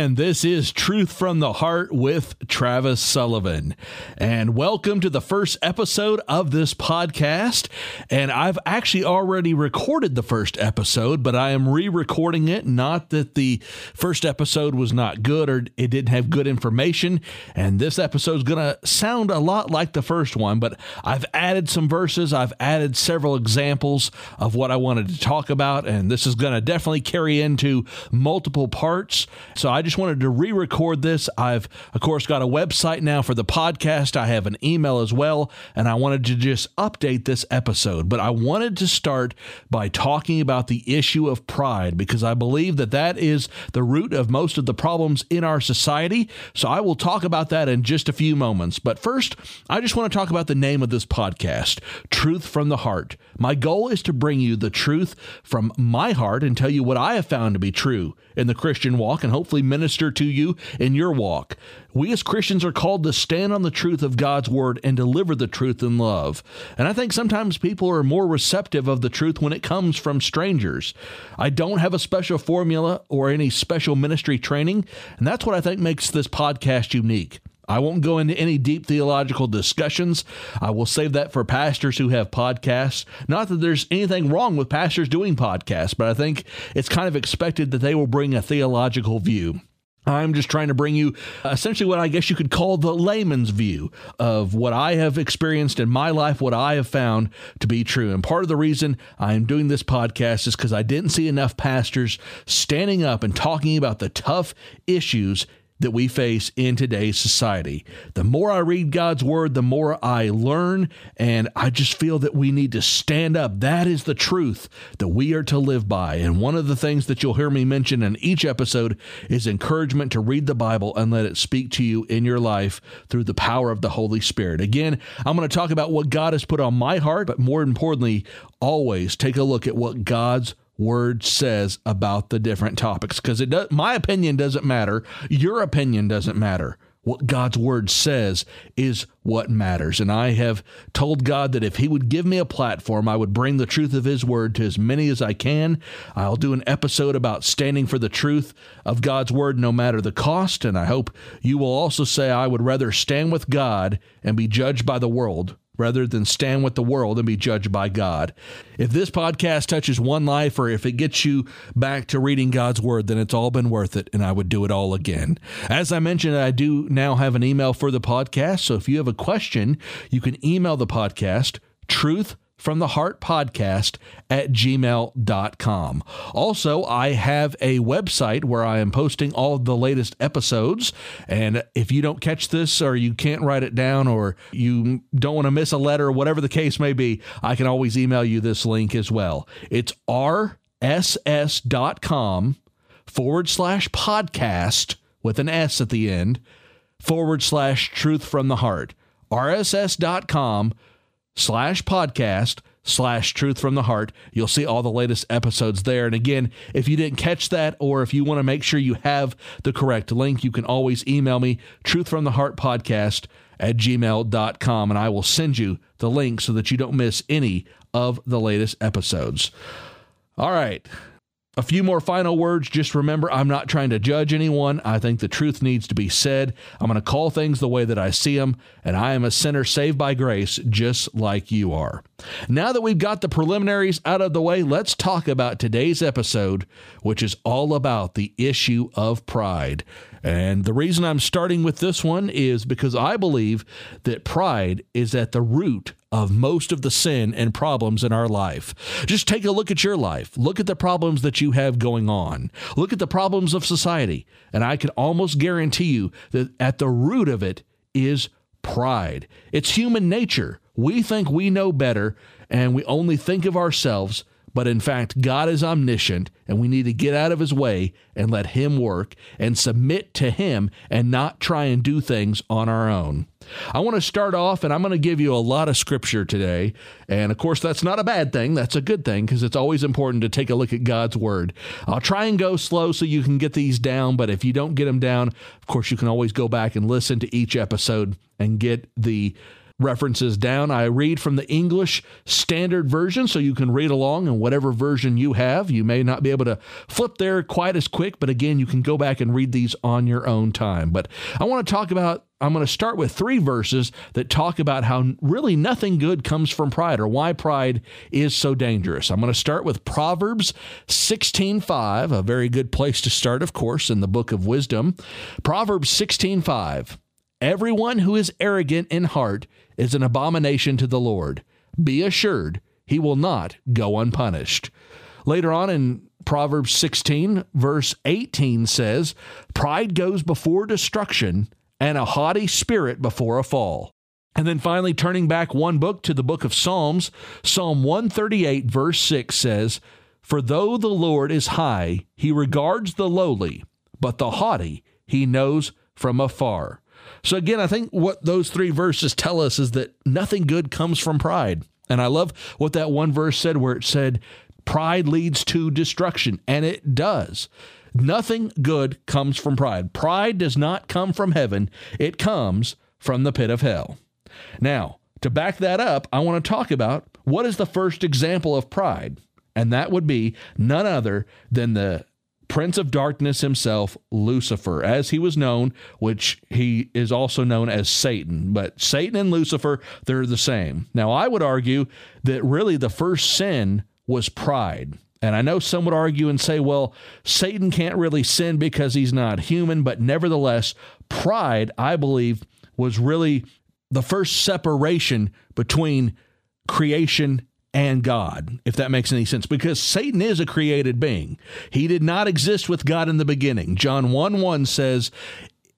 And this is Truth from the Heart with Travis Sullivan. And welcome to the first episode of this podcast. And I've actually already recorded the first episode, but I am re recording it. Not that the first episode was not good or it didn't have good information. And this episode is going to sound a lot like the first one, but I've added some verses, I've added several examples of what I wanted to talk about. And this is going to definitely carry into multiple parts. So I just wanted to re record this. I've, of course, got a website now for the podcast. I have an email as well, and I wanted to just update this episode. But I wanted to start by talking about the issue of pride because I believe that that is the root of most of the problems in our society. So I will talk about that in just a few moments. But first, I just want to talk about the name of this podcast Truth from the Heart. My goal is to bring you the truth from my heart and tell you what I have found to be true in the Christian walk and hopefully minister to you in your walk. We as Christians are called to stand on the truth of God's word and deliver the truth in love. And I think sometimes people are more receptive of the truth when it comes from strangers. I don't have a special formula or any special ministry training, and that's what I think makes this podcast unique. I won't go into any deep theological discussions. I will save that for pastors who have podcasts. Not that there's anything wrong with pastors doing podcasts, but I think it's kind of expected that they will bring a theological view. I'm just trying to bring you essentially what I guess you could call the layman's view of what I have experienced in my life, what I have found to be true. And part of the reason I am doing this podcast is because I didn't see enough pastors standing up and talking about the tough issues that we face in today's society. The more I read God's word, the more I learn, and I just feel that we need to stand up. That is the truth that we are to live by. And one of the things that you'll hear me mention in each episode is encouragement to read the Bible and let it speak to you in your life through the power of the Holy Spirit. Again, I'm going to talk about what God has put on my heart, but more importantly, always take a look at what God's word says about the different topics because it does my opinion doesn't matter your opinion doesn't matter what God's word says is what matters. And I have told God that if He would give me a platform, I would bring the truth of His word to as many as I can. I'll do an episode about standing for the truth of God's word no matter the cost. And I hope you will also say, I would rather stand with God and be judged by the world rather than stand with the world and be judged by God. If this podcast touches one life or if it gets you back to reading God's word, then it's all been worth it and I would do it all again. As I mentioned, I do now have an email for the podcast. So if you have a question, you can email the podcast truth from the heart podcast at gmail.com. Also, I have a website where I am posting all of the latest episodes. And if you don't catch this or you can't write it down or you don't want to miss a letter or whatever the case may be, I can always email you this link as well. It's rss.com forward slash podcast with an S at the end forward slash truth from the heart. rss.com slash podcast slash truth from the heart. You'll see all the latest episodes there. And again, if you didn't catch that or if you want to make sure you have the correct link, you can always email me truth from the heart podcast at gmail.com and I will send you the link so that you don't miss any of the latest episodes. All right. A few more final words. Just remember, I'm not trying to judge anyone. I think the truth needs to be said. I'm going to call things the way that I see them, and I am a sinner saved by grace, just like you are. Now that we've got the preliminaries out of the way, let's talk about today's episode, which is all about the issue of pride. And the reason I'm starting with this one is because I believe that pride is at the root of most of the sin and problems in our life. Just take a look at your life. Look at the problems that you have going on. Look at the problems of society. And I can almost guarantee you that at the root of it is pride. It's human nature. We think we know better and we only think of ourselves but in fact, God is omniscient, and we need to get out of his way and let him work and submit to him and not try and do things on our own. I want to start off, and I'm going to give you a lot of scripture today. And of course, that's not a bad thing. That's a good thing because it's always important to take a look at God's word. I'll try and go slow so you can get these down, but if you don't get them down, of course, you can always go back and listen to each episode and get the references down. I read from the English Standard Version, so you can read along in whatever version you have. You may not be able to flip there quite as quick, but again, you can go back and read these on your own time. But I want to talk about I'm going to start with three verses that talk about how really nothing good comes from pride or why pride is so dangerous. I'm going to start with Proverbs 16:5, a very good place to start of course in the book of wisdom. Proverbs 16:5. Everyone who is arrogant in heart is an abomination to the Lord. Be assured he will not go unpunished. Later on in Proverbs 16, verse 18 says, Pride goes before destruction, and a haughty spirit before a fall. And then finally, turning back one book to the book of Psalms, Psalm 138, verse 6 says, For though the Lord is high, he regards the lowly, but the haughty he knows from afar. So, again, I think what those three verses tell us is that nothing good comes from pride. And I love what that one verse said, where it said, Pride leads to destruction. And it does. Nothing good comes from pride. Pride does not come from heaven, it comes from the pit of hell. Now, to back that up, I want to talk about what is the first example of pride. And that would be none other than the prince of darkness himself, Lucifer, as he was known, which he is also known as Satan. But Satan and Lucifer, they're the same. Now, I would argue that really the first sin was pride. And I know some would argue and say, well, Satan can't really sin because he's not human, but nevertheless, pride, I believe, was really the first separation between creation and God, if that makes any sense, because Satan is a created being. He did not exist with God in the beginning. John 1 1 says,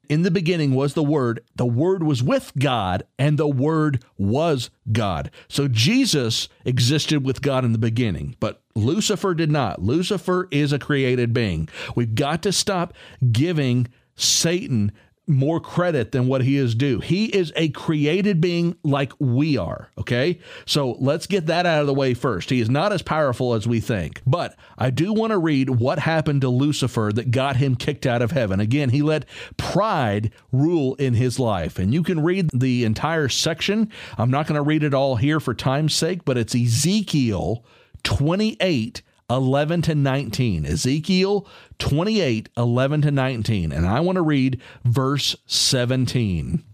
in the beginning was the Word. The Word was with God, and the Word was God. So Jesus existed with God in the beginning, but Lucifer did not. Lucifer is a created being. We've got to stop giving Satan more credit than what he is due. He is a created being like we are, okay? So let's get that out of the way first. He is not as powerful as we think. But I do want to read what happened to Lucifer that got him kicked out of heaven. Again, he let pride rule in his life. And you can read the entire section. I'm not going to read it all here for time's sake, but it's Ezekiel 28 11 to 19. Ezekiel 28, 11 to 19. And I want to read verse 17.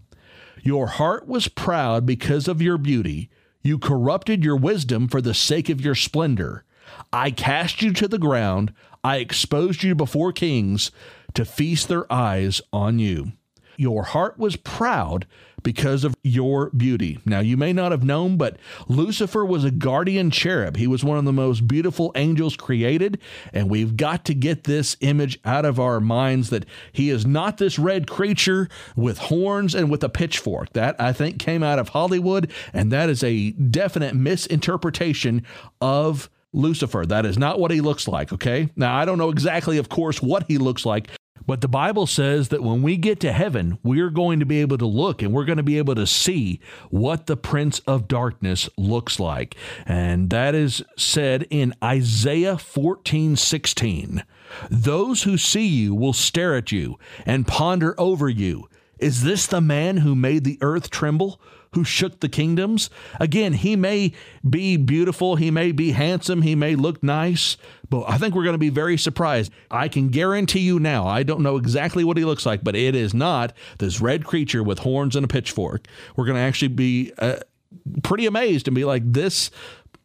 Your heart was proud because of your beauty. You corrupted your wisdom for the sake of your splendor. I cast you to the ground. I exposed you before kings to feast their eyes on you. Your heart was proud because of your beauty. Now, you may not have known, but Lucifer was a guardian cherub. He was one of the most beautiful angels created, and we've got to get this image out of our minds that he is not this red creature with horns and with a pitchfork. That, I think, came out of Hollywood, and that is a definite misinterpretation of Lucifer. That is not what he looks like, okay? Now, I don't know exactly, of course, what he looks like, but the Bible says that when we get to heaven, we're going to be able to look and we're going to be able to see what the Prince of Darkness looks like. And that is said in Isaiah 14 16. Those who see you will stare at you and ponder over you. Is this the man who made the earth tremble? Who shook the kingdoms. Again, he may be beautiful, he may be handsome, he may look nice, but I think we're going to be very surprised. I can guarantee you now, I don't know exactly what he looks like, but it is not this red creature with horns and a pitchfork. We're going to actually be uh, pretty amazed and be like, this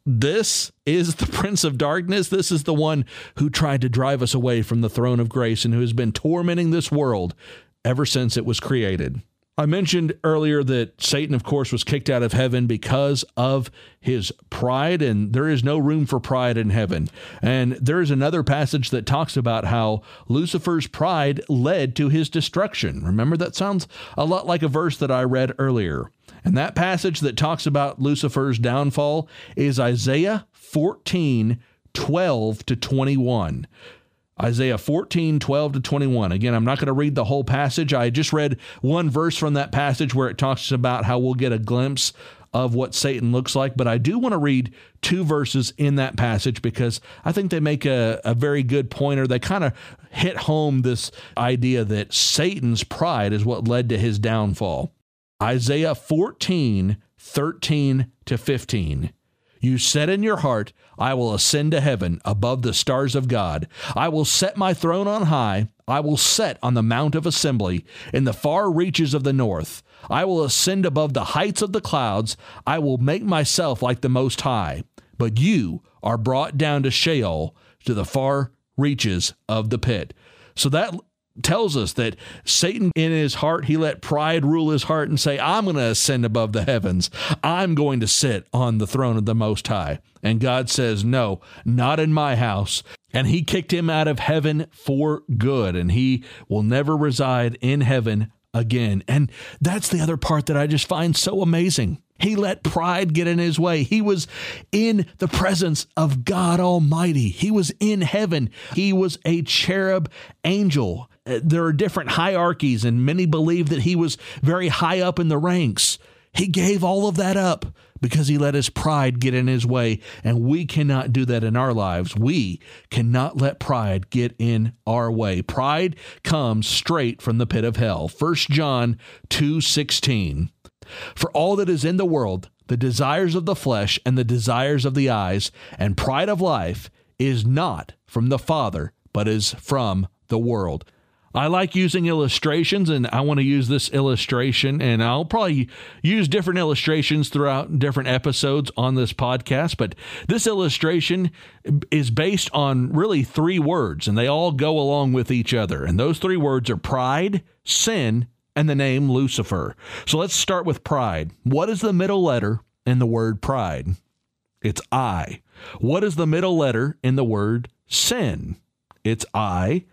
this is the Prince of Darkness. This is the one who tried to drive us away from the throne of grace and who has been tormenting this world ever since it was created. I mentioned earlier that Satan, of course, was kicked out of heaven because of his pride, and there is no room for pride in heaven. And there is another passage that talks about how Lucifer's pride led to his destruction. Remember, that sounds a lot like a verse that I read earlier. And that passage that talks about Lucifer's downfall is Isaiah 14 12 to 21. Isaiah 14, 12 to 21. Again, I'm not going to read the whole passage. I just read one verse from that passage where it talks about how we'll get a glimpse of what Satan looks like. But I do want to read two verses in that passage because I think they make a, a very good pointer. They kind of hit home this idea that Satan's pride is what led to his downfall. Isaiah 14, 13 to 15. You said in your heart, I will ascend to heaven above the stars of God. I will set my throne on high. I will set on the mount of assembly in the far reaches of the north. I will ascend above the heights of the clouds. I will make myself like the Most High. But you are brought down to Sheol, to the far reaches of the pit. So that tells us that Satan in his heart, he let pride rule his heart and say, I'm going to ascend above the heavens. I'm going to sit on the throne of the Most High. And God says, No, not in my house. And he kicked him out of heaven for good, and he will never reside in heaven again. And that's the other part that I just find so amazing. He let pride get in his way. He was in the presence of God Almighty. He was in heaven. He was a cherub angel. There are different hierarchies, and many believe that he was very high up in the ranks. He gave all of that up because he let his pride get in his way, and we cannot do that in our lives. We cannot let pride get in our way. Pride comes straight from the pit of hell. 1 John 2:16. For all that is in the world, the desires of the flesh and the desires of the eyes and pride of life is not from the Father, but is from the world. I like using illustrations, and I want to use this illustration, and I'll probably use different illustrations throughout different episodes on this podcast. But this illustration is based on really three words, and they all go along with each other. And those three words are pride, sin, and the name Lucifer. So let's start with pride. What is the middle letter in the word pride? It's I. What is the middle letter in the word sin? It's I.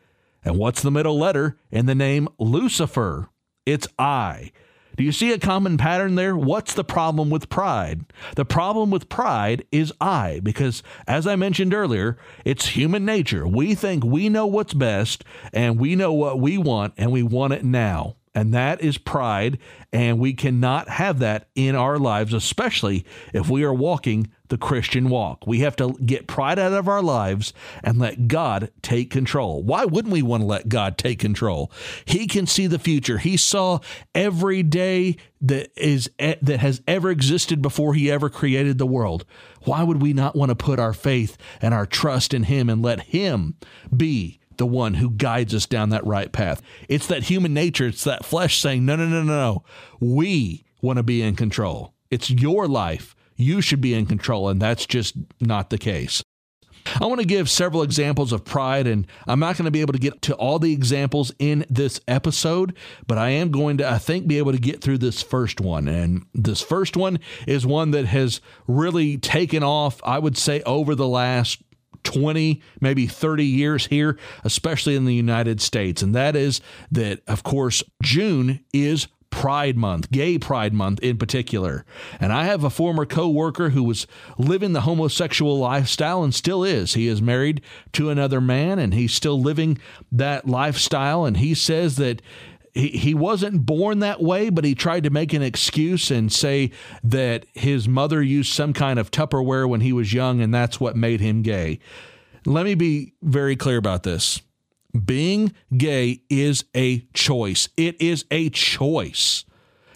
And what's the middle letter in the name Lucifer? It's I. Do you see a common pattern there? What's the problem with pride? The problem with pride is I, because as I mentioned earlier, it's human nature. We think we know what's best and we know what we want and we want it now and that is pride. And we cannot have that in our lives, especially if we are walking the Christian walk. We have to get pride out of our lives and let God take control. Why wouldn't we want to let God take control? He can see the future. He saw every day that is that has ever existed before he ever created the world. Why would we not want to put our faith and our trust in him and let him be the one who guides us down that right path. It's that human nature, it's that flesh saying, no, no, no, no, no. We want to be in control. It's your life. You should be in control. And that's just not the case. I want to give several examples of pride, and I'm not going to be able to get to all the examples in this episode, but I am going to, I think, be able to get through this first one. And this first one is one that has really taken off, I would say, over the last 20, maybe 30 years here, especially in the United States. And that is that, of course, June is Pride Month, Gay Pride Month in particular. And I have a former coworker who was living the homosexual lifestyle and still is. He is married to another man and he's still living that lifestyle. And he says that he, he wasn't born that way, but he tried to make an excuse and say that his mother used some kind of Tupperware when he was young, and that's what made him gay. Let me be very clear about this. Being gay is a choice. It is a choice.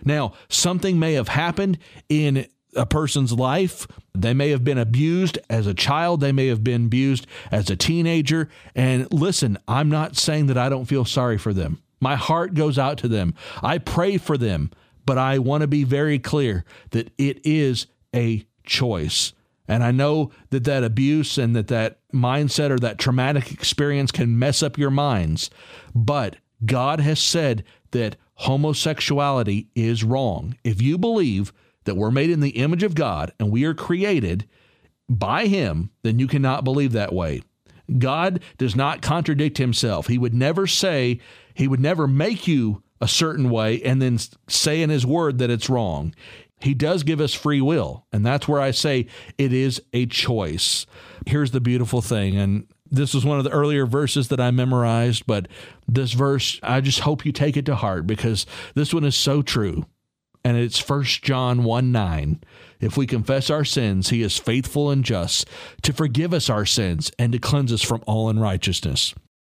Now, something may have happened in a person's life. They may have been abused as a child. They may have been abused as a teenager. And listen, I'm not saying that I don't feel sorry for them. My heart goes out to them. I pray for them, but I want to be very clear that it is a choice. And I know that that abuse and that that mindset or that traumatic experience can mess up your minds, but God has said that homosexuality is wrong. If you believe that we're made in the image of God and we are created by Him, then you cannot believe that way. God does not contradict Himself. He would never say, he would never make you a certain way and then say in his word that it's wrong. He does give us free will. And that's where I say it is a choice. Here's the beautiful thing. And this was one of the earlier verses that I memorized, but this verse, I just hope you take it to heart because this one is so true. And it's 1 John 1 9. If we confess our sins, he is faithful and just to forgive us our sins and to cleanse us from all unrighteousness.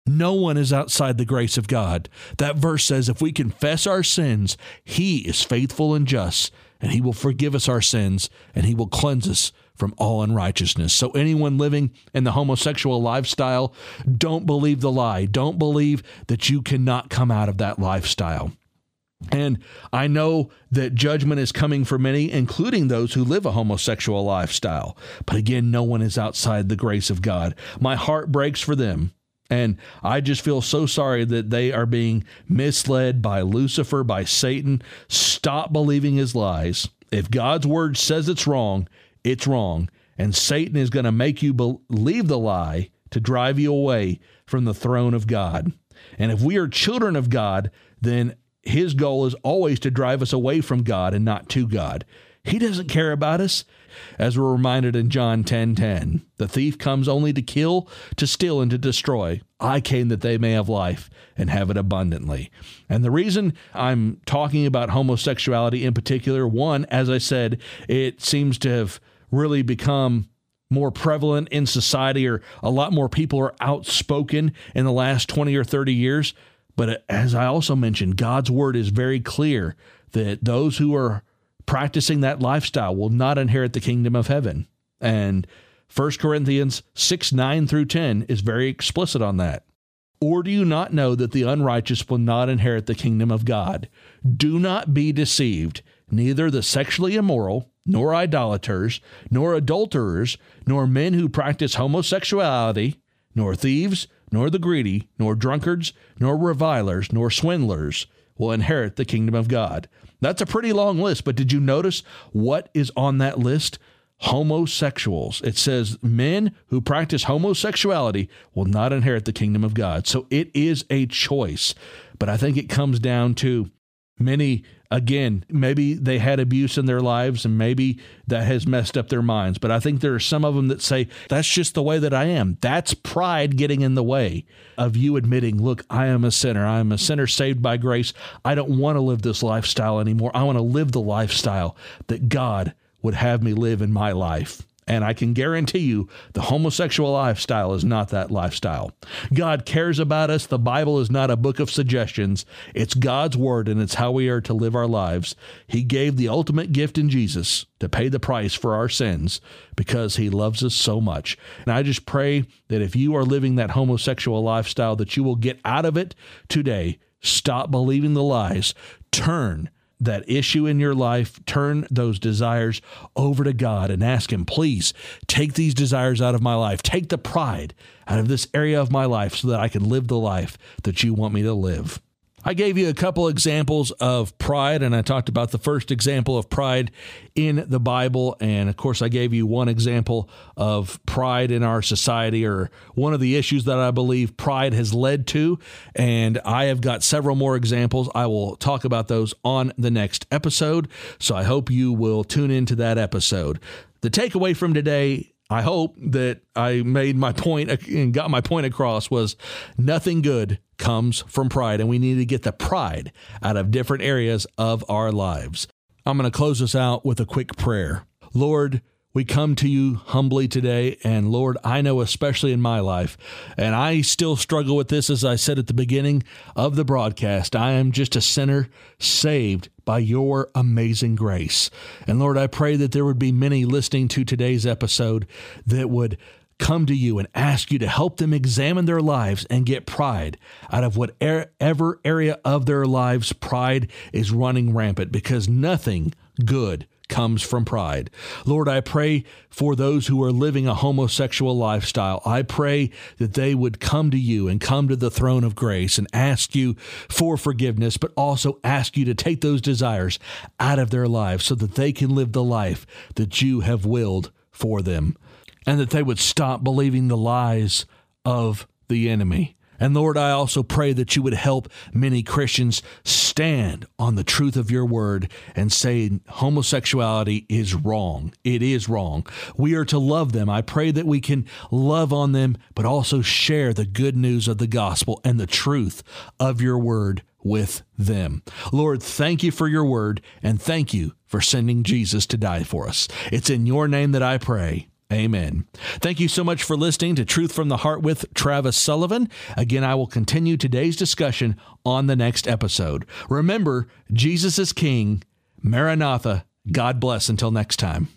No one is outside the grace of God. That verse says if we confess our sins, he is faithful and just and he will forgive us our sins and he will cleanse us from all unrighteousness. So, anyone living in the homosexual lifestyle, don't believe the lie. Don't believe that you cannot come out of that lifestyle. And I know that judgment is coming for many, including those who live a homosexual lifestyle. But again, no one is outside the grace of God. My heart breaks for them. And I just feel so sorry that they are being misled by Lucifer, by Satan. Stop believing his lies. If God's word says it's wrong, it's wrong. And Satan is going to make you believe the lie to drive you away from the throne of God. And if we are children of God, then his goal is always to drive us away from God and not to God. He doesn't care about us. As we're reminded in John 10:10, 10, 10, the thief comes only to kill, to steal and to destroy. I came that they may have life and have it abundantly. And the reason I'm talking about homosexuality in particular, one, as I said, it seems to have really become more prevalent in society or a lot more people are outspoken in the last 20 or 30 years. But uh, as I also mentioned, God's word is very clear that those who are practicing that lifestyle will not inherit the kingdom of heaven. And 1 Corinthians 6 9 through 10 is very explicit on that. Or do you not know that the unrighteous will not inherit the kingdom of God? Do not be deceived. Neither the sexually immoral, nor idolaters, nor adulterers, nor men who practice homosexuality, nor thieves, nor the greedy, nor drunkards, nor revilers, nor swindlers will inherit the kingdom of God. That's a pretty long list, but did you notice what is on that list? Homosexuals. It says men who practice homosexuality will not inherit the kingdom of God. So it is a choice. But I think it comes down to many again maybe they had abuse in their lives and maybe that has messed up their minds. But i think there are some of them that say that's just the way that i am. That's pride getting in the way of you admitting look i am a sinner. I am a sinner saved by grace. I don't want to live this lifestyle anymore. I want to live the lifestyle that god would have me live in my life and I can guarantee you the homosexual lifestyle is not that lifestyle. God cares about us. The Bible is not a book of suggestions, it's God's word, and it's how we are to live our lives. He gave the ultimate gift in Jesus to pay the price for our sins because he loves us so much. And I just pray that if you are living that homosexual lifestyle, that you will get out of it today. Stop believing the lies. Turn that issue in your life, turn those desires over to God and ask Him, please take these desires out of my life. Take the pride out of this area of my life so that I can live the life that you want me to live. I gave you a couple examples of pride, and I talked about the first example of pride in the Bible. And of course, I gave you one example of pride in our society, or one of the issues that I believe pride has led to. And I have got several more examples. I will talk about those on the next episode. So I hope you will tune into that episode. The takeaway from today I hope that I made my point and got my point across was nothing good comes from pride, and we need to get the pride out of different areas of our lives. I'm going to close this out with a quick prayer. Lord, we come to you humbly today. And Lord, I know, especially in my life, and I still struggle with this, as I said at the beginning of the broadcast, I am just a sinner saved by your amazing grace. And Lord, I pray that there would be many listening to today's episode that would come to you and ask you to help them examine their lives and get pride out of whatever area of their lives pride is running rampant because nothing good comes from pride. Lord, I pray for those who are living a homosexual lifestyle. I pray that they would come to you and come to the throne of grace and ask you for forgiveness, but also ask you to take those desires out of their lives so that they can live the life that you have willed for them and that they would stop believing the lies of the enemy. And Lord, I also pray that you would help many Christians stand on the truth of your word and say homosexuality is wrong. It is wrong. We are to love them. I pray that we can love on them, but also share the good news of the gospel and the truth of your word with them. Lord, thank you for your word and thank you for sending Jesus to die for us. It's in your name that I pray. Amen. Thank you so much for listening to Truth from the Heart with Travis Sullivan. Again, I will continue today's discussion on the next episode. Remember, Jesus is King. Maranatha God bless until next time.